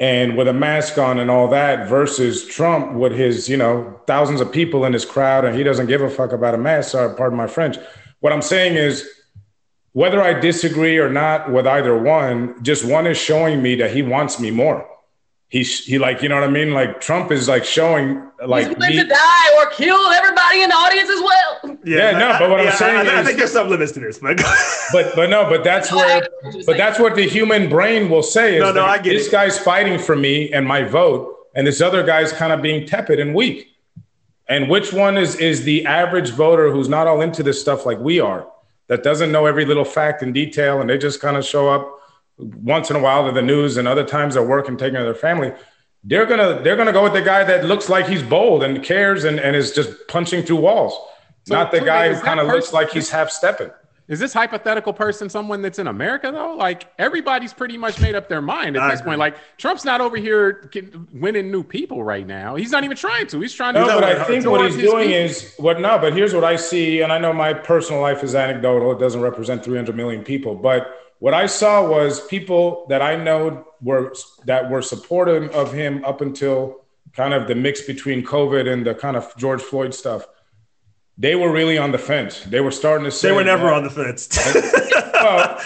and with a mask on and all that versus Trump with his, you know, thousands of people in his crowd and he doesn't give a fuck about a mask. Sorry, pardon my French. What I'm saying is, whether I disagree or not with either one, just one is showing me that he wants me more he's he like you know what I mean. Like Trump is like showing like he's willing to die or kill everybody in the audience as well. Yeah, yeah no, but what I, am saying I, I, is, I think there's some limits to this, but but but no, but that's where but that's what the human brain will say is no, no, I get this it. guy's fighting for me and my vote, and this other guy's kind of being tepid and weak. And which one is is the average voter who's not all into this stuff like we are, that doesn't know every little fact and detail, and they just kind of show up once in a while to the news and other times they're working, taking care of their family. They're gonna they're gonna go with the guy that looks like he's bold and cares and, and is just punching through walls, so, not the guy who kind of looks like he's half stepping. Is this hypothetical person someone that's in America though? Like everybody's pretty much made up their mind at this uh, point. Like Trump's not over here winning new people right now. He's not even trying to. He's trying to. No, but I think what he's doing people. is what. No, but here's what I see, and I know my personal life is anecdotal. It doesn't represent 300 million people, but what I saw was people that I know were that were supportive of him up until kind of the mix between COVID and the kind of George Floyd stuff. They were really on the fence. They were starting to say they were never that, on the fence. well,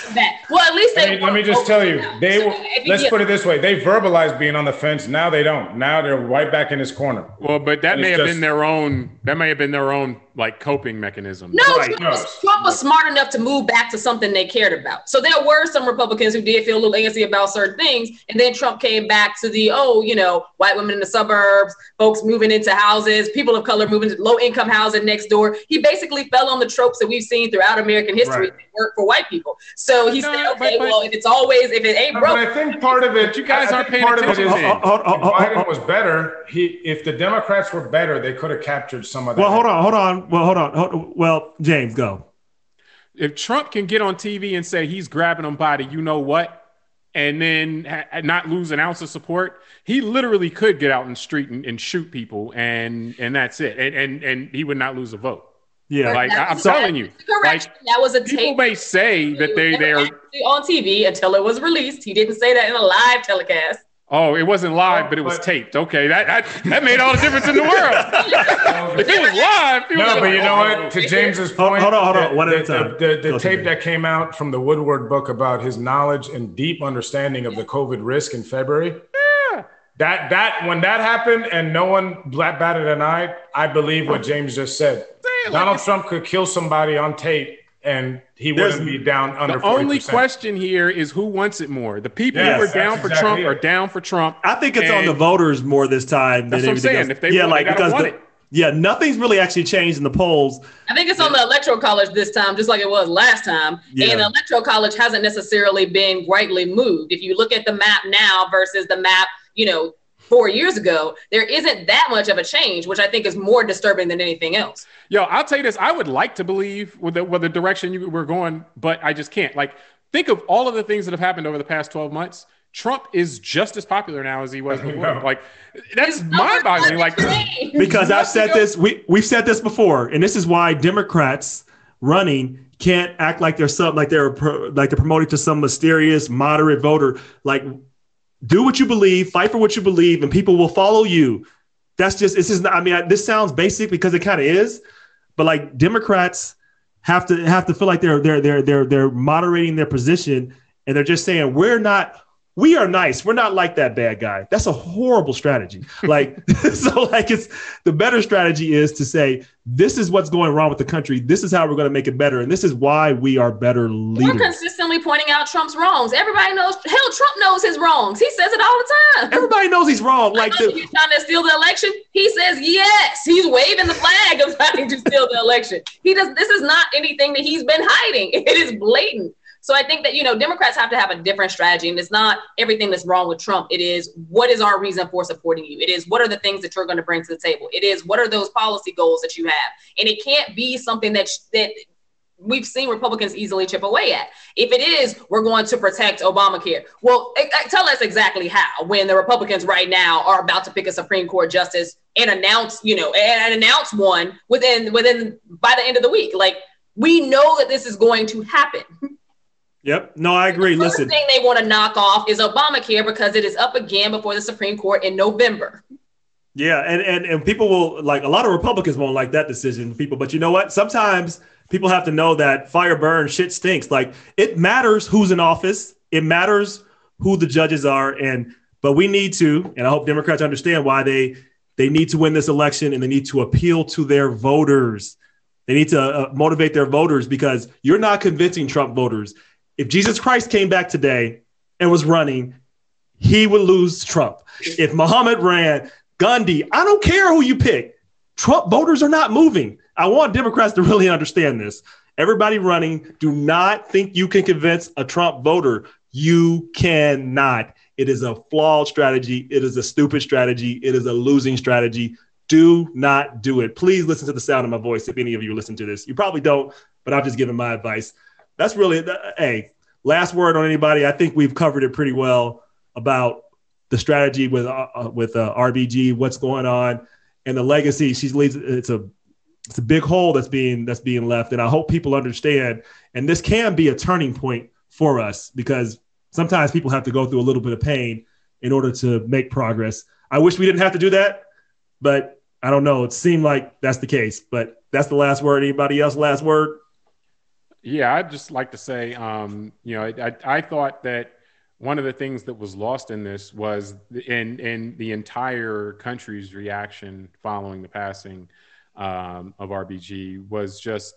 well, at least they. Let me, let me just tell you, they were. Let's put it this way: they verbalized being on the fence. Now they don't. Now they're right back in his corner. Well, but that and may have just, been their own. That may have been their own like coping mechanism. No, right. Trump, no. Was, Trump was smart enough to move back to something they cared about. So there were some Republicans who did feel a little antsy about certain things, and then Trump came back to the oh, you know, white women in the suburbs, folks moving into houses, people of color moving to low income housing next door. He basically fell on the tropes that we've seen throughout American history right. that work for white people. So he no, said, okay, but, but, well, if it's always if it ain't broke, but I think part of it, you guys aren't paying part attention. Of it is, if Biden was better, he if the Democrats were better, they could have captured some of that. Well, hold on, hold on. Well, hold on. Hold, well, James, go. If Trump can get on TV and say he's grabbing them by the, you know what, and then ha- not lose an ounce of support, he literally could get out in the street and, and shoot people, and and that's it, and, and and he would not lose a vote. Yeah, like I'm was- telling you, Correct. like that was a people tape may say that they they are. on TV until it was released. He didn't say that in a live telecast. Oh, it wasn't live, Oh, but it was but- taped. Okay, that, that that made all the difference in the world. if it was live, people No, would but be you know "Oh, what? To James's point, hold on, hold on, the- one at a the- time. The, the, Go, tape that came out from the Woodward book about his knowledge and deep understanding of the COVID risk in February. Yeah. That that when that happened and no one black batted an eye, I believe what James just said. Saying, like, Donald it's- Trump could kill somebody on tape and he There's- wouldn't be down under The only 40%. question here is who wants it more. The people Yes, who are down for exactly Trump it. are down for Trump. I think it's on the voters more this time That's than what I'm anything saying. else. If they yeah, want like they because want the, it. yeah, nothing's really actually changed in the polls. I think it's on the electoral college this time, just like it was last time. Yeah. And the electoral college hasn't necessarily been greatly moved. If you look at the map now versus the map, you know, four years ago, there isn't that much of a change, which I think is more disturbing than anything else. Yo, I'll tell you this. I would like to believe with the, with the direction you were going, but I just can't. Like, think of all of the things that have happened over the past 12 months. Trump is just as popular now as he was before. know. Like, that's mind boggling. Like. Because I've said this, we we've said this before, and this is why Democrats running can't act like they're some like they're pro, like they're promoting to some mysterious moderate voter. Like, do what you believe, fight for what you believe, and people will follow you. That's just this is. I mean, I, this sounds basic because it kind of is, but like Democrats have to have to feel like they're they're they're they're they're moderating their position, and they're just saying we're not. We are nice. We're not like that bad guy. That's a horrible strategy. Like, so like it's the better strategy is to say, this is what's going wrong with the country. This is how we're going to make it better. And this is why we are better leaders. We're leaders. consistently pointing out Trump's wrongs. Everybody knows, hell, Trump knows his wrongs. He says it all the time. Everybody knows he's wrong. Like I know the, he's trying to steal the election. He says yes. He's waving the flag of trying to steal the election. He does. This is not anything that he's been hiding. It is blatant. So I think that you know Democrats have to have a different strategy, and it's not everything that's wrong with Trump. It is what is our reason for supporting you. It is what are the things that you're going to bring to the table. It is what are those policy goals that you have, and it can't be something that that we've seen Republicans easily chip away at. If it is, we're going to protect Obamacare. Well, tell us exactly how. When the Republicans right now are about to pick a Supreme Court justice and announce, you know, and announce one within within by the end of the week, like we know that this is going to happen. yep. No, I agree. Listen. The first Listen, thing they want to knock off is Obamacare because it is up again before the Supreme Court in November. Yeah, and, and and people will like a lot of Republicans won't like that decision, people. But you know what? Sometimes people have to know that fire burns, shit stinks. Like it matters who's in office. It matters who the judges are, and but we need to, and I hope Democrats understand why they they need to win this election and they need to appeal to their voters. They need to uh, motivate their voters because you're not convincing Trump voters. If Jesus Christ came back today and was running, he would lose Trump. If Muhammad ran, Gandhi, I don't care who you pick. Trump voters are not moving. I want Democrats to really understand this. Everybody running, do not think you can convince a Trump voter. You cannot. It is a flawed strategy. It is a stupid strategy. It is a losing strategy. Do not do it. Please listen to the sound of my voice if any of you listen to this. You probably don't, but I'm just giving my advice. That's really, hey, last word on anybody. I think we've covered it pretty well about the strategy with uh, uh, with uh, RBG, what's going on, and the legacy. She's leads. It's a it's a big hole that's being that's being left, and I hope people understand. And this can be a turning point for us because sometimes people have to go through a little bit of pain in order to make progress. I wish we didn't have to do that, but I don't know. It seemed like that's the case. But that's the last word. Anybody else? Last word? Yeah, I'd just like to say, um, you know, I, I, I thought that one of the things that was lost in this was in in the entire country's reaction following the passing um, of RBG was just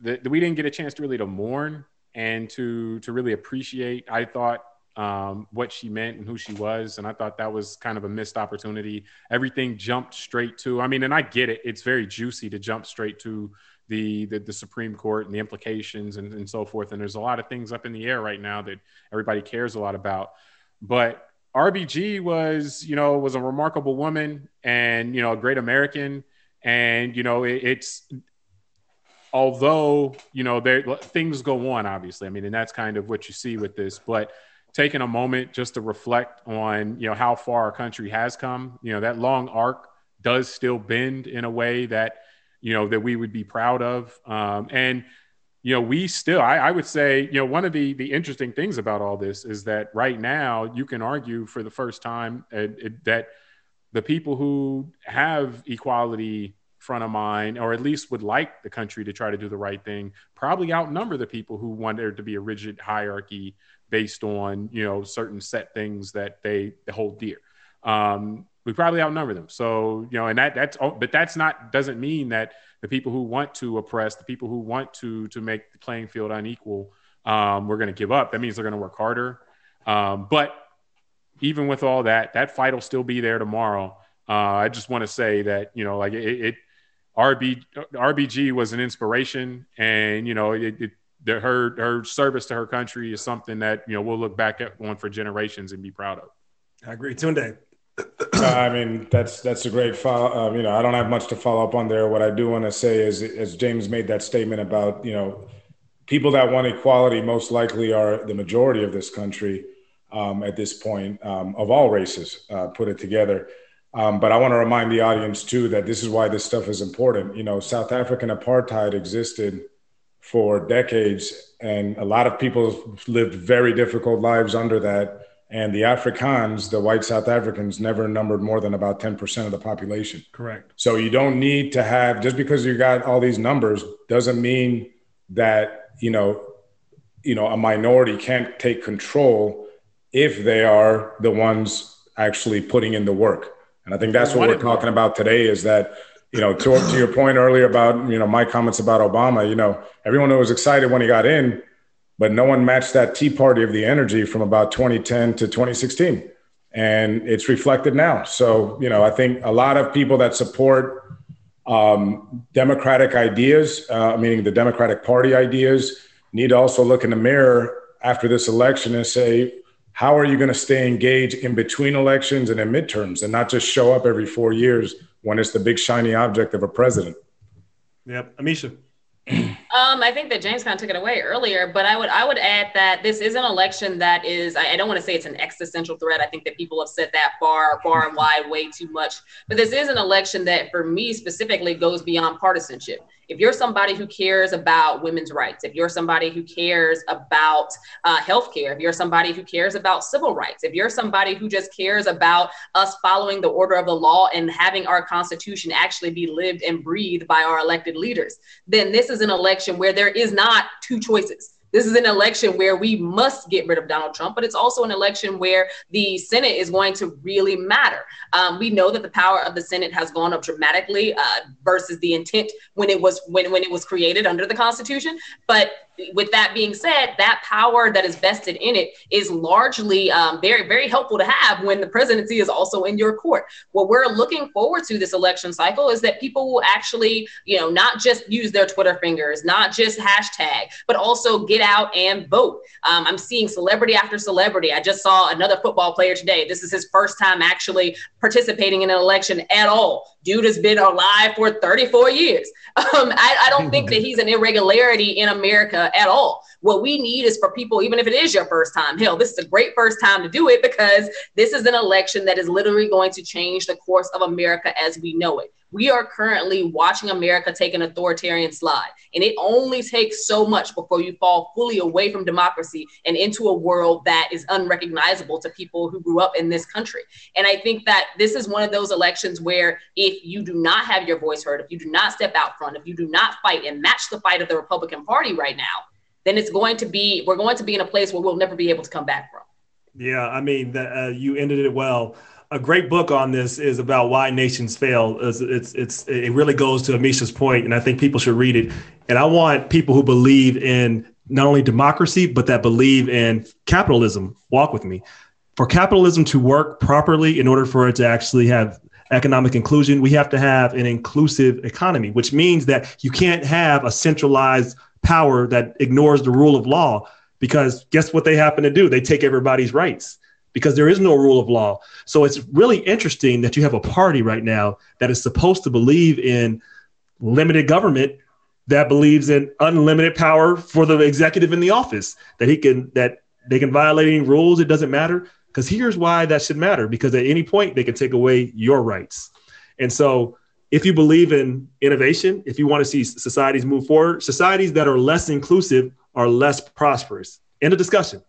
that we didn't get a chance to really to mourn and to to really appreciate. I thought um, what she meant and who she was, and I thought that was kind of a missed opportunity. Everything jumped straight to. I mean, and I get it; it's very juicy to jump straight to the, the, the Supreme Court and the implications and, and so forth. And there's a lot of things up in the air right now that everybody cares a lot about. But RBG was, you know, was a remarkable woman and you know a great American. And you know, it, it's although you know there things go on, obviously. I mean, and that's kind of what you see with this. But taking a moment just to reflect on you know how far our country has come. You know that long arc does still bend in a way that you know that we would be proud of, um, and you know we still I, I, would say you know one of the the interesting things about all this is that right now you can argue for the first time uh, it, that the people who have equality front of mind, or at least would like the country to try to do the right thing, probably outnumber the people who want there to be a rigid hierarchy based on you know certain set things that they, they hold dear. Um, we probably outnumber them. So you know, and that that's but that's not doesn't mean that the people who want to oppress, the people who want to to make the playing field unequal, um, we're going to give up. That means they're going to work harder. Um, but even with all that, that fight will still be there tomorrow. Uh, I just want to say that you know, like it, it RB, RBG was an inspiration, and you know, it, it the, her her service to her country is something that you know we'll look back at one for generations and be proud of. I agree, Tunde. I mean, that's that's a great follow. Uh, you know, I don't have much to follow up on there. What I do want to say is, as James made that statement about, you know, people that want equality most likely are the majority of this country um, at this point um, of all races uh, put it together. Um, but I want to remind the audience too that this is why this stuff is important. You know, South African apartheid existed for decades, and a lot of people lived very difficult lives under that. And the Afrikaans, the white South Africans, never numbered more than about 10% of the population. Correct. So you don't need to have, just because you got all these numbers, doesn't mean that, you know, you know, a minority can't take control if they are the ones actually putting in the work. And I think that's what we're talking about today is that, you know, to, to your point earlier about, you know, my comments about Obama, you know, everyone was excited when he got in, but no one matched that Tea Party of the energy from about 2010 to 2016. And it's reflected now. So, you know, I think a lot of people that support um, democratic ideas, uh, meaning the Democratic Party ideas, need to also look in the mirror after this election and say, how are you going to stay engaged in between elections and in midterms and not just show up every four years when it's the big shiny object of a president? Yep. Amisha. Um, I think that James kind of took it away earlier, but I would I would add that this is an election that is I, I don't want to say it's an existential threat. I think that people have said that far far and wide way too much. But this is an election that for me specifically goes beyond partisanship if you're somebody who cares about women's rights, if you're somebody who cares about uh, healthcare, if you're somebody who cares about civil rights, if you're somebody who just cares about us following the order of the law and having our Constitution actually be lived and breathed by our elected leaders, then this is an election where there is not two choices this is an election where we must get rid of Donald Trump, but it's also an election where the Senate is going to really matter. Um, we know that the power of the Senate has gone up dramatically uh, versus the intent when it was when when it was created under the Constitution. But with that being said, that power that is vested in it is largely um, very, very helpful to have when the presidency is also in your court. What we're looking forward to this election cycle is that people will actually, you know, not just use their Twitter fingers, not just hashtag, but also get out and vote. Um, I'm seeing celebrity after celebrity. I just saw another football player today. This is his first time actually participating in an election at all. Dude has been alive for 34 years. Um, I, I don't think that he's an irregularity in America at all. What we need is for people, even if it is your first time, hell, this is a great first time to do it because this is an election that is literally going to change the course of America as we know it. We are currently watching America take an authoritarian slide. And it only takes so much before you fall fully away from democracy and into a world that is unrecognizable to people who grew up in this country. And I think that this is one of those elections where if you do not have your voice heard, if you do not step out front, if you do not fight and match the fight of the Republican Party right now, then it's going to be, we're going to be in a place where we'll never be able to come back from. Yeah, I mean, uh, you ended it well a great book on this is about why nations fail. It's, it's, it's it really goes to Amisha's point, and I think people should read it. And I want people who believe in not only democracy but that believe in capitalism walk with me. For capitalism to work properly, in order for it to actually have economic inclusion, we have to have an inclusive economy, which means that you can't have a centralized power that ignores the rule of law. Because guess what they happen to do? They take everybody's rights because there is no rule of law. So it's really interesting that you have a party right now that is supposed to believe in limited government that believes in unlimited power for the executive in the office that he can that they can violate any rules. It doesn't matter. Because here's why that should matter. Because at any point they can take away your rights. And so if you believe in innovation, if you want to see societies move forward, societies that are less inclusive are less prosperous. In a discussion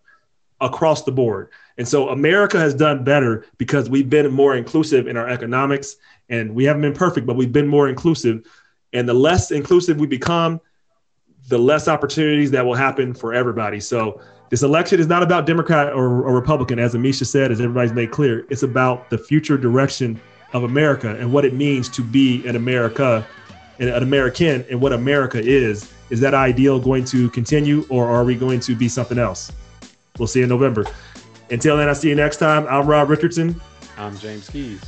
across the board. And so America has done better because we've been more inclusive in our economics and we haven't been perfect, but we've been more inclusive. And the less inclusive we become, the less opportunities that will happen for everybody. So this election is not about Democrat or, or Republican, as Amisha said, as everybody's made clear. It's about the future direction of America and what it means to be an America, and an American, and what America is. Is that ideal going to continue, or are we going to be something else? We'll see you in November. Until then, I'll see you next time. I'm Rob Richardson. I'm James Keys.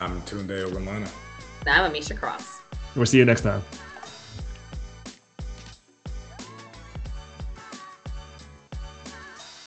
I'm Tunde Ogunlana. I'm Amisha Cross. We'll see you next time.